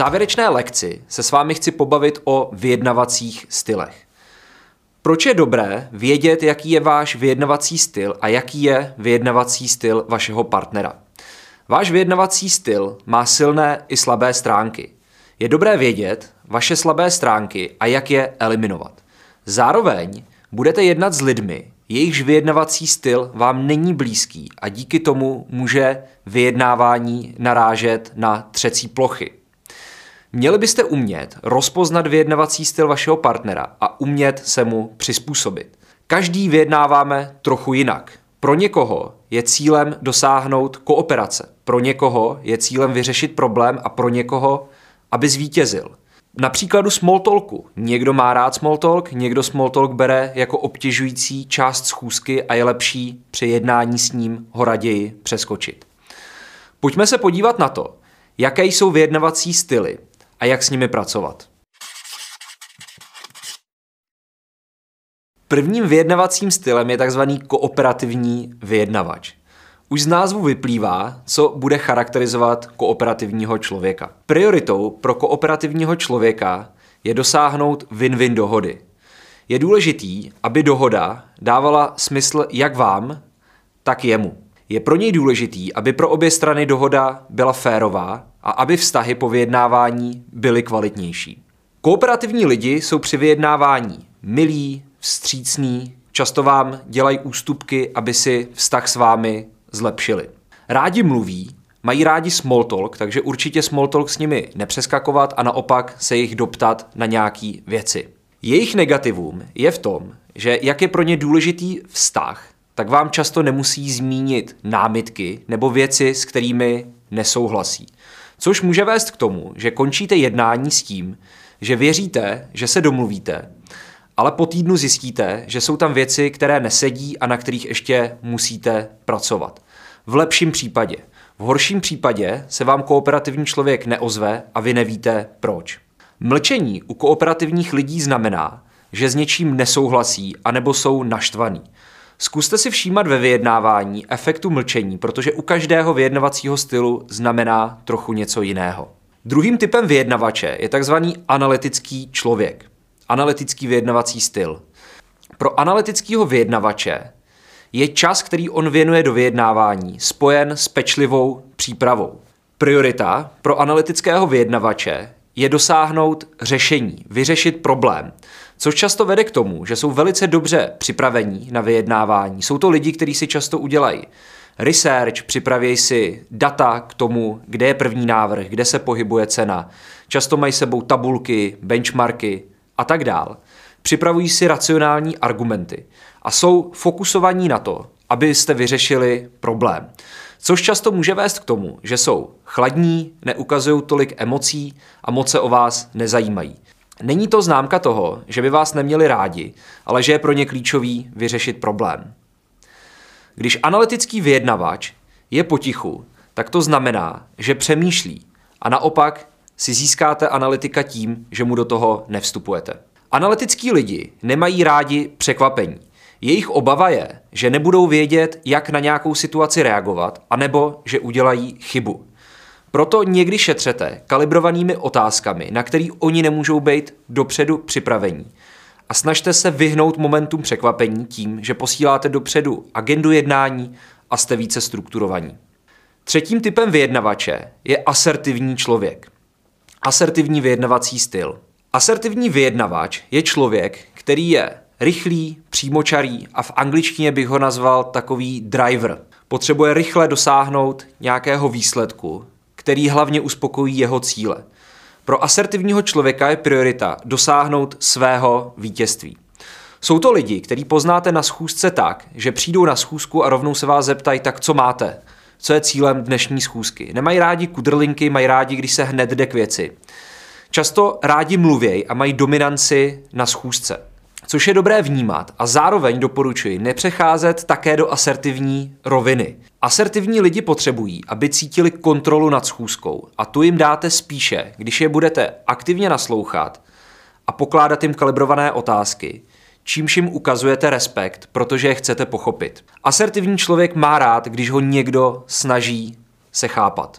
závěrečné lekci se s vámi chci pobavit o vyjednavacích stylech. Proč je dobré vědět, jaký je váš vyjednavací styl a jaký je vyjednavací styl vašeho partnera? Váš vyjednavací styl má silné i slabé stránky. Je dobré vědět vaše slabé stránky a jak je eliminovat. Zároveň budete jednat s lidmi, jejichž vyjednavací styl vám není blízký a díky tomu může vyjednávání narážet na třecí plochy. Měli byste umět rozpoznat vyjednavací styl vašeho partnera a umět se mu přizpůsobit. Každý vyjednáváme trochu jinak. Pro někoho je cílem dosáhnout kooperace, pro někoho je cílem vyřešit problém a pro někoho, aby zvítězil. Na příkladu smalltalku. Někdo má rád smalltalk, někdo smalltalk bere jako obtěžující část schůzky a je lepší při jednání s ním ho raději přeskočit. Pojďme se podívat na to, jaké jsou vyjednavací styly a jak s nimi pracovat. Prvním vyjednavacím stylem je tzv. kooperativní vyjednavač. Už z názvu vyplývá, co bude charakterizovat kooperativního člověka. Prioritou pro kooperativního člověka je dosáhnout win-win dohody. Je důležitý, aby dohoda dávala smysl jak vám, tak jemu. Je pro něj důležitý, aby pro obě strany dohoda byla férová a aby vztahy po vyjednávání byly kvalitnější. Kooperativní lidi jsou při vyjednávání milí, vstřícní, často vám dělají ústupky, aby si vztah s vámi zlepšili. Rádi mluví, mají rádi small talk, takže určitě small talk s nimi nepřeskakovat a naopak se jich doptat na nějaké věci. Jejich negativum je v tom, že jak je pro ně důležitý vztah, tak vám často nemusí zmínit námitky nebo věci, s kterými nesouhlasí. Což může vést k tomu, že končíte jednání s tím, že věříte, že se domluvíte, ale po týdnu zjistíte, že jsou tam věci, které nesedí a na kterých ještě musíte pracovat. V lepším případě. V horším případě se vám kooperativní člověk neozve a vy nevíte proč. Mlčení u kooperativních lidí znamená, že s něčím nesouhlasí anebo jsou naštvaní. Zkuste si všímat ve vyjednávání efektu mlčení, protože u každého vyjednavacího stylu znamená trochu něco jiného. Druhým typem vyjednavače je takzvaný analytický člověk analytický vyjednavací styl. Pro analytického vyjednavače je čas, který on věnuje do vyjednávání, spojen s pečlivou přípravou. Priorita pro analytického vyjednavače je dosáhnout řešení, vyřešit problém, což často vede k tomu, že jsou velice dobře připravení na vyjednávání. Jsou to lidi, kteří si často udělají research, připravějí si data k tomu, kde je první návrh, kde se pohybuje cena. Často mají sebou tabulky, benchmarky, a tak dál, připravují si racionální argumenty a jsou fokusovaní na to, abyste vyřešili problém. Což často může vést k tomu, že jsou chladní, neukazují tolik emocí a moc se o vás nezajímají. Není to známka toho, že by vás neměli rádi, ale že je pro ně klíčový vyřešit problém. Když analytický vyjednavač je potichu, tak to znamená, že přemýšlí a naopak si získáte analytika tím, že mu do toho nevstupujete. Analytický lidi nemají rádi překvapení. Jejich obava je, že nebudou vědět, jak na nějakou situaci reagovat, anebo že udělají chybu. Proto někdy šetřete kalibrovanými otázkami, na který oni nemůžou být dopředu připravení. A snažte se vyhnout momentům překvapení tím, že posíláte dopředu agendu jednání a jste více strukturovaní. Třetím typem vyjednavače je asertivní člověk. Asertivní vyjednavací styl. Asertivní vyjednavač je člověk, který je rychlý, přímočarý a v angličtině bych ho nazval takový driver. Potřebuje rychle dosáhnout nějakého výsledku, který hlavně uspokojí jeho cíle. Pro asertivního člověka je priorita dosáhnout svého vítězství. Jsou to lidi, který poznáte na schůzce tak, že přijdou na schůzku a rovnou se vás zeptají, tak co máte? co je cílem dnešní schůzky. Nemají rádi kudrlinky, mají rádi, když se hned jde k věci. Často rádi mluvějí a mají dominanci na schůzce, což je dobré vnímat a zároveň doporučuji nepřecházet také do asertivní roviny. Asertivní lidi potřebují, aby cítili kontrolu nad schůzkou a tu jim dáte spíše, když je budete aktivně naslouchat a pokládat jim kalibrované otázky, čímž jim ukazujete respekt, protože je chcete pochopit. Asertivní člověk má rád, když ho někdo snaží se chápat.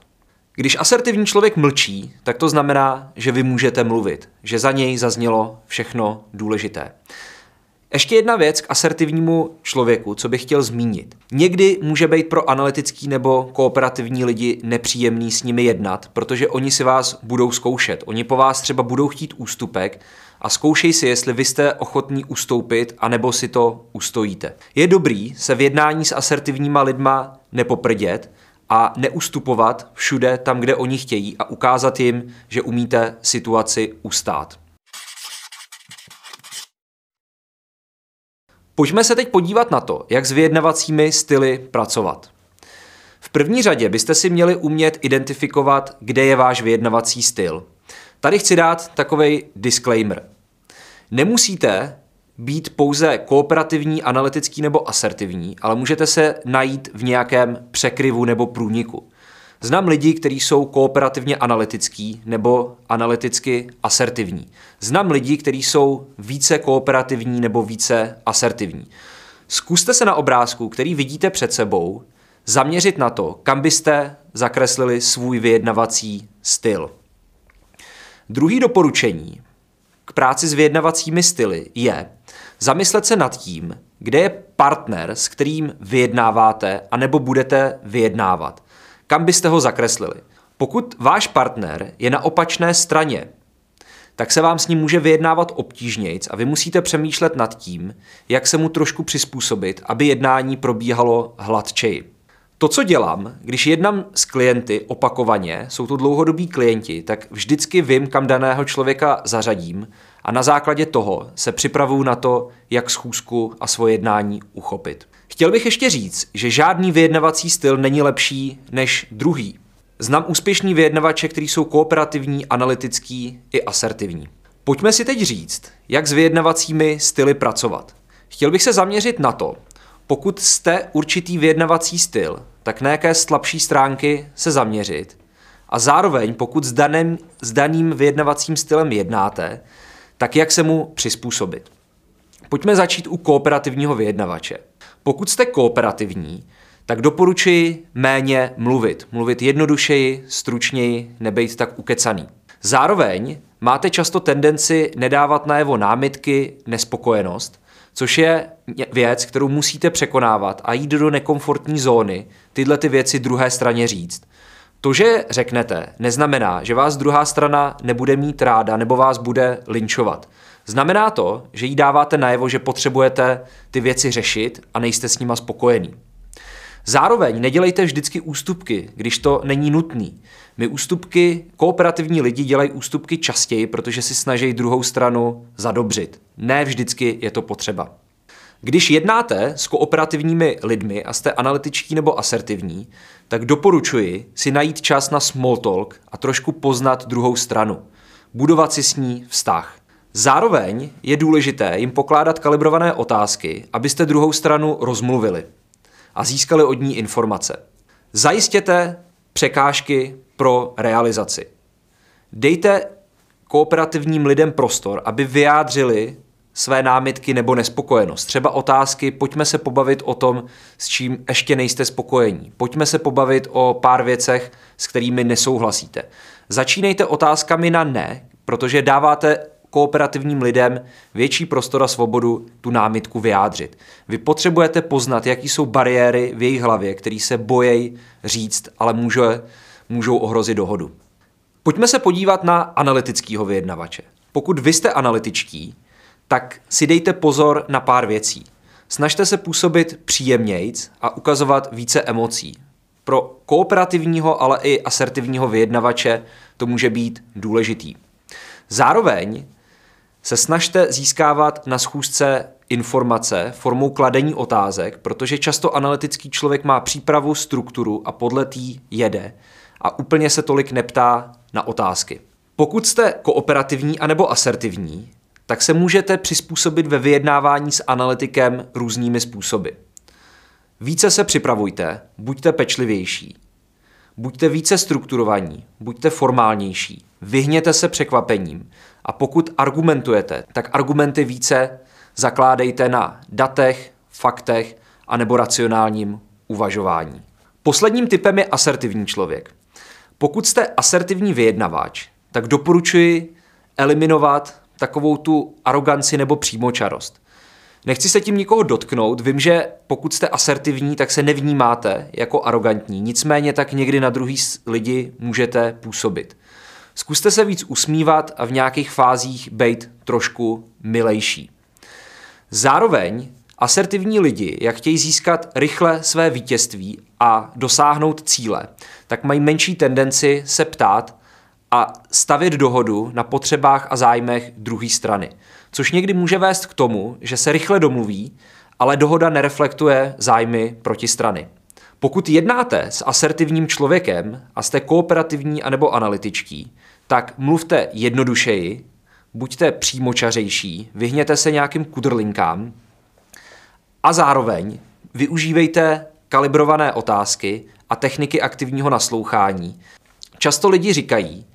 Když asertivní člověk mlčí, tak to znamená, že vy můžete mluvit, že za něj zaznělo všechno důležité. Ještě jedna věc k asertivnímu člověku, co bych chtěl zmínit. Někdy může být pro analytický nebo kooperativní lidi nepříjemný s nimi jednat, protože oni si vás budou zkoušet. Oni po vás třeba budou chtít ústupek a zkoušej si, jestli vy jste ochotní ustoupit, anebo si to ustojíte. Je dobrý se v jednání s asertivníma lidma nepoprdět a neustupovat všude tam, kde oni chtějí a ukázat jim, že umíte situaci ustát. Pojďme se teď podívat na to, jak s vyjednavacími styly pracovat. V první řadě byste si měli umět identifikovat, kde je váš vyjednavací styl. Tady chci dát takový disclaimer. Nemusíte být pouze kooperativní, analytický nebo asertivní, ale můžete se najít v nějakém překryvu nebo průniku. Znám lidi, kteří jsou kooperativně analytický nebo analyticky asertivní. Znám lidi, kteří jsou více kooperativní nebo více asertivní. Zkuste se na obrázku, který vidíte před sebou, zaměřit na to, kam byste zakreslili svůj vyjednavací styl. Druhý doporučení k práci s vyjednavacími styly je zamyslet se nad tím, kde je partner, s kterým vyjednáváte, anebo budete vyjednávat. Kam byste ho zakreslili? Pokud váš partner je na opačné straně, tak se vám s ním může vyjednávat obtížnějc a vy musíte přemýšlet nad tím, jak se mu trošku přizpůsobit, aby jednání probíhalo hladčeji. To, co dělám, když jednám s klienty opakovaně, jsou to dlouhodobí klienti, tak vždycky vím, kam daného člověka zařadím a na základě toho se připravuju na to, jak schůzku a svoje jednání uchopit. Chtěl bych ještě říct, že žádný vyjednavací styl není lepší než druhý. Znám úspěšný vyjednavače, kteří jsou kooperativní, analytický i asertivní. Pojďme si teď říct, jak s vyjednavacími styly pracovat. Chtěl bych se zaměřit na to, pokud jste určitý vyjednavací styl, tak na jaké slabší stránky se zaměřit a zároveň, pokud s, daným, s daným vyjednavacím stylem jednáte, tak jak se mu přizpůsobit. Pojďme začít u kooperativního vyjednavače. Pokud jste kooperativní, tak doporučuji méně mluvit. Mluvit jednodušeji, stručněji, nebejt tak ukecaný. Zároveň máte často tendenci nedávat najevo námitky, nespokojenost, což je věc, kterou musíte překonávat a jít do nekomfortní zóny, tyhle ty věci druhé straně říct. To, že řeknete, neznamená, že vás druhá strana nebude mít ráda nebo vás bude linčovat. Znamená to, že jí dáváte najevo, že potřebujete ty věci řešit a nejste s nima spokojený. Zároveň nedělejte vždycky ústupky, když to není nutný. My ústupky, kooperativní lidi dělají ústupky častěji, protože si snaží druhou stranu zadobřit. Ne vždycky je to potřeba. Když jednáte s kooperativními lidmi a jste analytičtí nebo asertivní, tak doporučuji si najít čas na small talk a trošku poznat druhou stranu. Budovat si s ní vztah. Zároveň je důležité jim pokládat kalibrované otázky, abyste druhou stranu rozmluvili a získali od ní informace. Zajistěte překážky pro realizaci. Dejte kooperativním lidem prostor, aby vyjádřili své námitky nebo nespokojenost. Třeba otázky, pojďme se pobavit o tom, s čím ještě nejste spokojení. Pojďme se pobavit o pár věcech, s kterými nesouhlasíte. Začínejte otázkami na ne, protože dáváte kooperativním lidem větší prostor a svobodu tu námitku vyjádřit. Vy potřebujete poznat, jaký jsou bariéry v jejich hlavě, který se bojejí říct, ale může, můžou ohrozit dohodu. Pojďme se podívat na analytického vyjednavače. Pokud vy jste analytičtí, tak si dejte pozor na pár věcí. Snažte se působit příjemnějc a ukazovat více emocí. Pro kooperativního, ale i asertivního vyjednavače to může být důležitý. Zároveň se snažte získávat na schůzce informace formou kladení otázek, protože často analytický člověk má přípravu, strukturu a podle tý jede a úplně se tolik neptá na otázky. Pokud jste kooperativní anebo asertivní, tak se můžete přizpůsobit ve vyjednávání s analytikem různými způsoby. Více se připravujte, buďte pečlivější. Buďte více strukturovaní, buďte formálnější, vyhněte se překvapením a pokud argumentujete, tak argumenty více zakládejte na datech, faktech anebo racionálním uvažování. Posledním typem je asertivní člověk. Pokud jste asertivní vyjednavač, tak doporučuji eliminovat takovou tu aroganci nebo přímočarost. Nechci se tím nikoho dotknout, vím, že pokud jste asertivní, tak se nevnímáte jako arrogantní, nicméně tak někdy na druhý lidi můžete působit. Zkuste se víc usmívat a v nějakých fázích být trošku milejší. Zároveň asertivní lidi, jak chtějí získat rychle své vítězství a dosáhnout cíle, tak mají menší tendenci se ptát a stavět dohodu na potřebách a zájmech druhé strany. Což někdy může vést k tomu, že se rychle domluví, ale dohoda nereflektuje zájmy protistrany. Pokud jednáte s asertivním člověkem a jste kooperativní anebo analytičtí, tak mluvte jednodušeji, buďte přímočařejší, vyhněte se nějakým kudrlinkám a zároveň využívejte kalibrované otázky a techniky aktivního naslouchání. Často lidi říkají,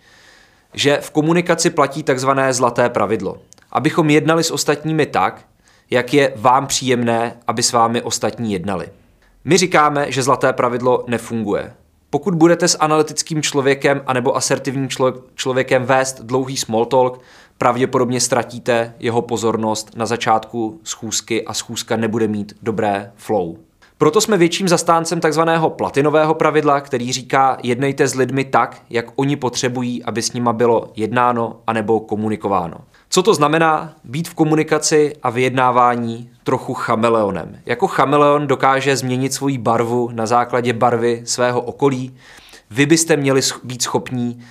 že v komunikaci platí takzvané zlaté pravidlo. Abychom jednali s ostatními tak, jak je vám příjemné, aby s vámi ostatní jednali. My říkáme, že zlaté pravidlo nefunguje. Pokud budete s analytickým člověkem anebo asertivním člověkem vést dlouhý small talk, pravděpodobně ztratíte jeho pozornost na začátku schůzky a schůzka nebude mít dobré flow. Proto jsme větším zastáncem takzvaného platinového pravidla, který říká jednejte s lidmi tak, jak oni potřebují, aby s nima bylo jednáno anebo komunikováno. Co to znamená být v komunikaci a vyjednávání trochu chameleonem? Jako chameleon dokáže změnit svoji barvu na základě barvy svého okolí. Vy byste měli být schopní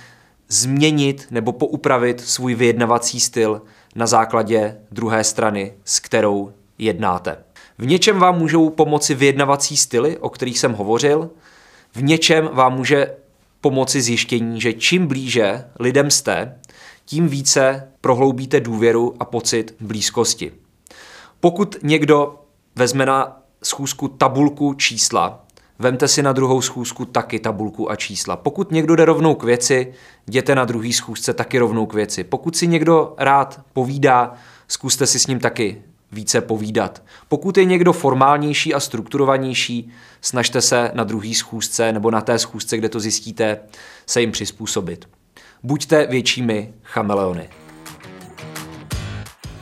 změnit nebo poupravit svůj vyjednavací styl na základě druhé strany, s kterou jednáte. V něčem vám můžou pomoci vyjednavací styly, o kterých jsem hovořil, v něčem vám může pomoci zjištění, že čím blíže lidem jste, tím více prohloubíte důvěru a pocit blízkosti. Pokud někdo vezme na schůzku tabulku čísla, vemte si na druhou schůzku taky tabulku a čísla. Pokud někdo jde rovnou k věci, jděte na druhý schůzce taky rovnou k věci. Pokud si někdo rád povídá, zkuste si s ním taky více povídat. Pokud je někdo formálnější a strukturovanější, snažte se na druhý schůzce nebo na té schůzce, kde to zjistíte, se jim přizpůsobit. Buďte většími chameleony.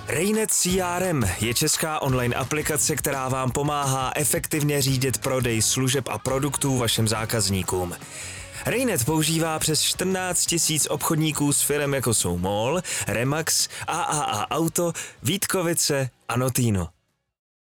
Raynet CRM je česká online aplikace, která vám pomáhá efektivně řídit prodej služeb a produktů vašim zákazníkům. Raynet používá přes 14 tisíc obchodníků s firem jako jsou MOL, Remax, AAA Auto, Vítkovice a Notino.